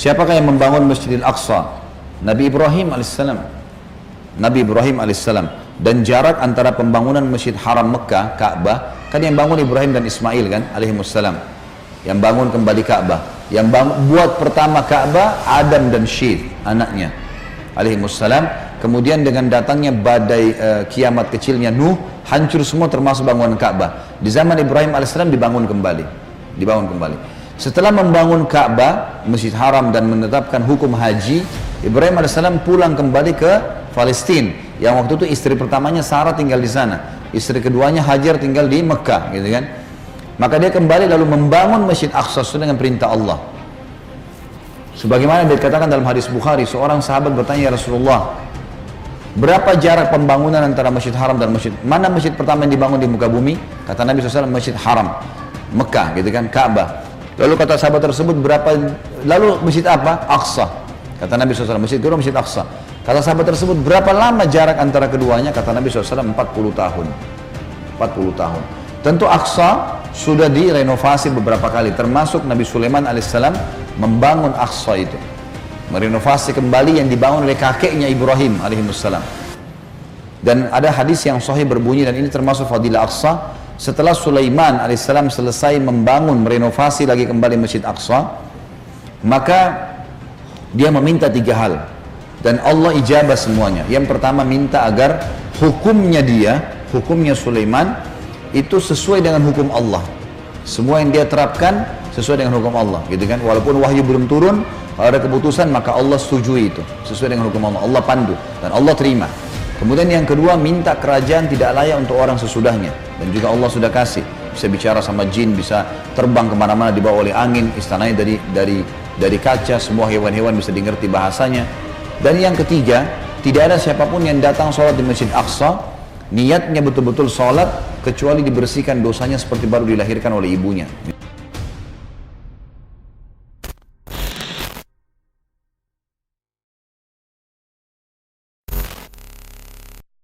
Siapakah yang membangun Masjidil Aqsa? Nabi Ibrahim alaihissalam. Nabi Ibrahim alaihissalam. Dan jarak antara pembangunan Masjid Haram Mekah, Ka'bah, kan yang bangun Ibrahim dan Ismail kan, alaihimussalam. Yang bangun kembali Ka'bah. Yang bangun, buat pertama Ka'bah, Adam dan Syed, anaknya. Alaihimussalam. Kemudian dengan datangnya badai uh, kiamat kecilnya Nuh, hancur semua termasuk bangunan Ka'bah. Di zaman Ibrahim alaihissalam dibangun kembali. Dibangun kembali. Setelah membangun Ka'bah, Masjid Haram dan menetapkan hukum haji, Ibrahim AS pulang kembali ke Palestina. Yang waktu itu istri pertamanya Sarah tinggal di sana. Istri keduanya Hajar tinggal di Mekah, gitu kan. Maka dia kembali lalu membangun Masjid Aqsa dengan perintah Allah. Sebagaimana dikatakan dalam hadis Bukhari, seorang sahabat bertanya ya Rasulullah, berapa jarak pembangunan antara Masjid Haram dan Masjid mana masjid pertama yang dibangun di muka bumi? Kata Nabi SAW, Masjid Haram, Mekah, gitu kan, Ka'bah. Lalu kata sahabat tersebut berapa, lalu masjid apa? Aqsa. Kata Nabi SAW, masjid kedua masjid Aqsa. Kata sahabat tersebut, berapa lama jarak antara keduanya? Kata Nabi SAW, 40 tahun. 40 tahun. Tentu Aqsa sudah direnovasi beberapa kali, termasuk Nabi Sulaiman alaihissalam membangun Aqsa itu. Merenovasi kembali yang dibangun oleh kakeknya Ibrahim alaihissalam. Dan ada hadis yang sahih berbunyi dan ini termasuk fadilah Aqsa. Setelah Sulaiman alaihissalam selesai membangun, merenovasi lagi kembali Masjid Aqsa, maka dia meminta tiga hal dan Allah ijabah semuanya. Yang pertama minta agar hukumnya dia, hukumnya Sulaiman itu sesuai dengan hukum Allah. Semua yang dia terapkan sesuai dengan hukum Allah, gitu kan? Walaupun wahyu belum turun, kalau ada keputusan maka Allah setujui itu sesuai dengan hukum Allah. Allah pandu dan Allah terima. Kemudian yang kedua minta kerajaan tidak layak untuk orang sesudahnya dan juga Allah sudah kasih bisa bicara sama jin, bisa terbang ke mana-mana dibawa oleh angin, istananya dari dari dari kaca, semua hewan-hewan bisa dimengerti bahasanya. Dan yang ketiga, tidak ada siapa pun yang datang sholat di Masjid Aqsa, niatnya betul-betul sholat, kecuali dibersihkan dosanya seperti baru dilahirkan oleh ibunya.